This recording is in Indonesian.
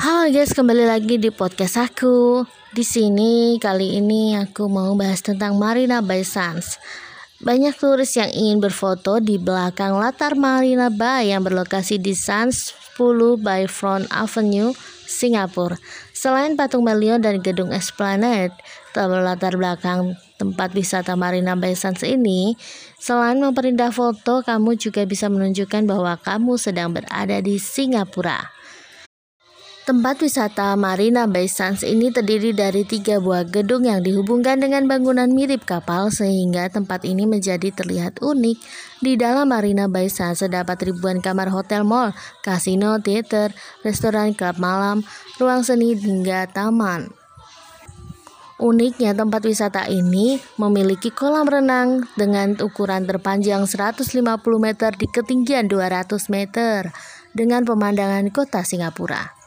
Halo guys, kembali lagi di podcast aku. Di sini kali ini aku mau bahas tentang Marina Bay Sands. Banyak turis yang ingin berfoto di belakang latar Marina Bay yang berlokasi di Sands 10 by Front Avenue, Singapura. Selain patung Melion dan gedung Esplanade, latar belakang tempat wisata Marina Bay Sands ini, selain memperindah foto, kamu juga bisa menunjukkan bahwa kamu sedang berada di Singapura. Tempat wisata Marina Bay Sands ini terdiri dari tiga buah gedung yang dihubungkan dengan bangunan mirip kapal sehingga tempat ini menjadi terlihat unik. Di dalam Marina Bay Sands terdapat ribuan kamar hotel mall, kasino, teater, restoran, klub malam, ruang seni hingga taman. Uniknya tempat wisata ini memiliki kolam renang dengan ukuran terpanjang 150 meter di ketinggian 200 meter dengan pemandangan kota Singapura.